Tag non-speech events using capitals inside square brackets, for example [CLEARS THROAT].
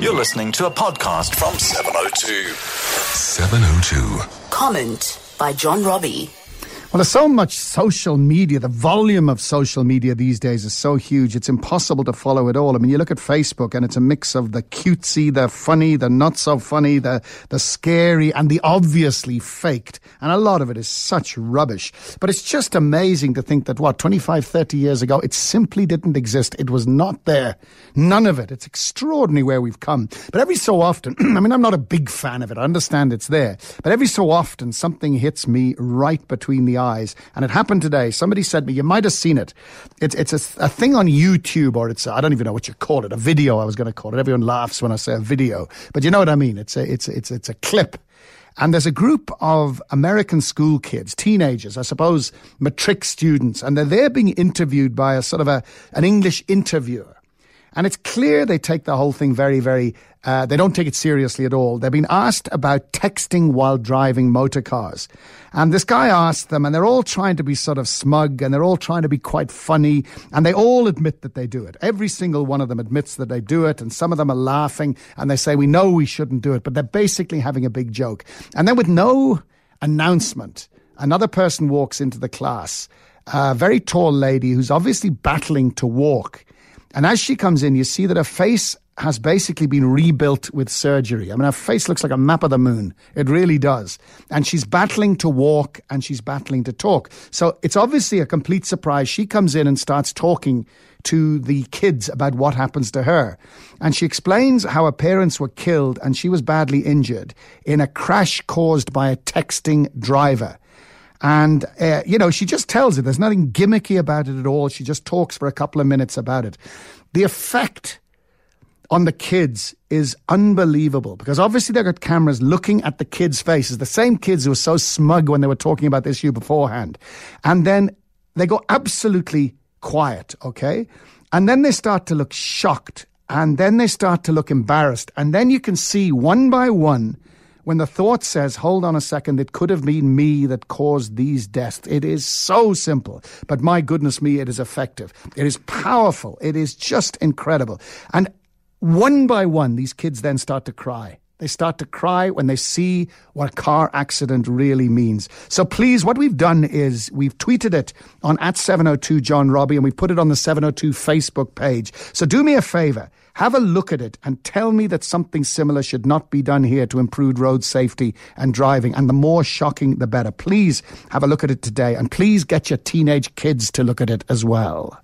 You're listening to a podcast from 702. 702. Comment by John Robbie. Well, there's so much social media. The volume of social media these days is so huge, it's impossible to follow it all. I mean, you look at Facebook and it's a mix of the cutesy, the funny, the not so funny, the, the scary, and the obviously faked. And a lot of it is such rubbish. But it's just amazing to think that, what, 25, 30 years ago, it simply didn't exist. It was not there. None of it. It's extraordinary where we've come. But every so often, [CLEARS THROAT] I mean, I'm not a big fan of it. I understand it's there. But every so often, something hits me right between the eyes. And it happened today. Somebody said me, you might have seen it. It's, it's a, a thing on YouTube, or it's, I don't even know what you call it, a video, I was going to call it. Everyone laughs when I say a video. But you know what I mean? It's a, it's, it's, it's a clip. And there's a group of American school kids, teenagers, I suppose, matric students, and they're there being interviewed by a sort of a, an English interviewer. And it's clear they take the whole thing very, very, uh, they don't take it seriously at all. They've been asked about texting while driving motor cars. And this guy asked them, and they're all trying to be sort of smug and they're all trying to be quite funny. And they all admit that they do it. Every single one of them admits that they do it. And some of them are laughing and they say, we know we shouldn't do it. But they're basically having a big joke. And then with no announcement, another person walks into the class, a very tall lady who's obviously battling to walk. And as she comes in, you see that her face has basically been rebuilt with surgery. I mean, her face looks like a map of the moon. It really does. And she's battling to walk and she's battling to talk. So it's obviously a complete surprise. She comes in and starts talking to the kids about what happens to her. And she explains how her parents were killed and she was badly injured in a crash caused by a texting driver. And, uh, you know, she just tells it. There's nothing gimmicky about it at all. She just talks for a couple of minutes about it. The effect on the kids is unbelievable because obviously they've got cameras looking at the kids' faces, the same kids who were so smug when they were talking about the issue beforehand. And then they go absolutely quiet, okay? And then they start to look shocked. And then they start to look embarrassed. And then you can see one by one when the thought says, hold on a second, it could have been me that caused these deaths. It is so simple, but my goodness me, it is effective. It is powerful. It is just incredible. And one by one, these kids then start to cry. They start to cry when they see what a car accident really means. So please, what we've done is we've tweeted it on at 702 John Robbie and we put it on the 702 Facebook page. So do me a favor. Have a look at it and tell me that something similar should not be done here to improve road safety and driving. And the more shocking, the better. Please have a look at it today and please get your teenage kids to look at it as well.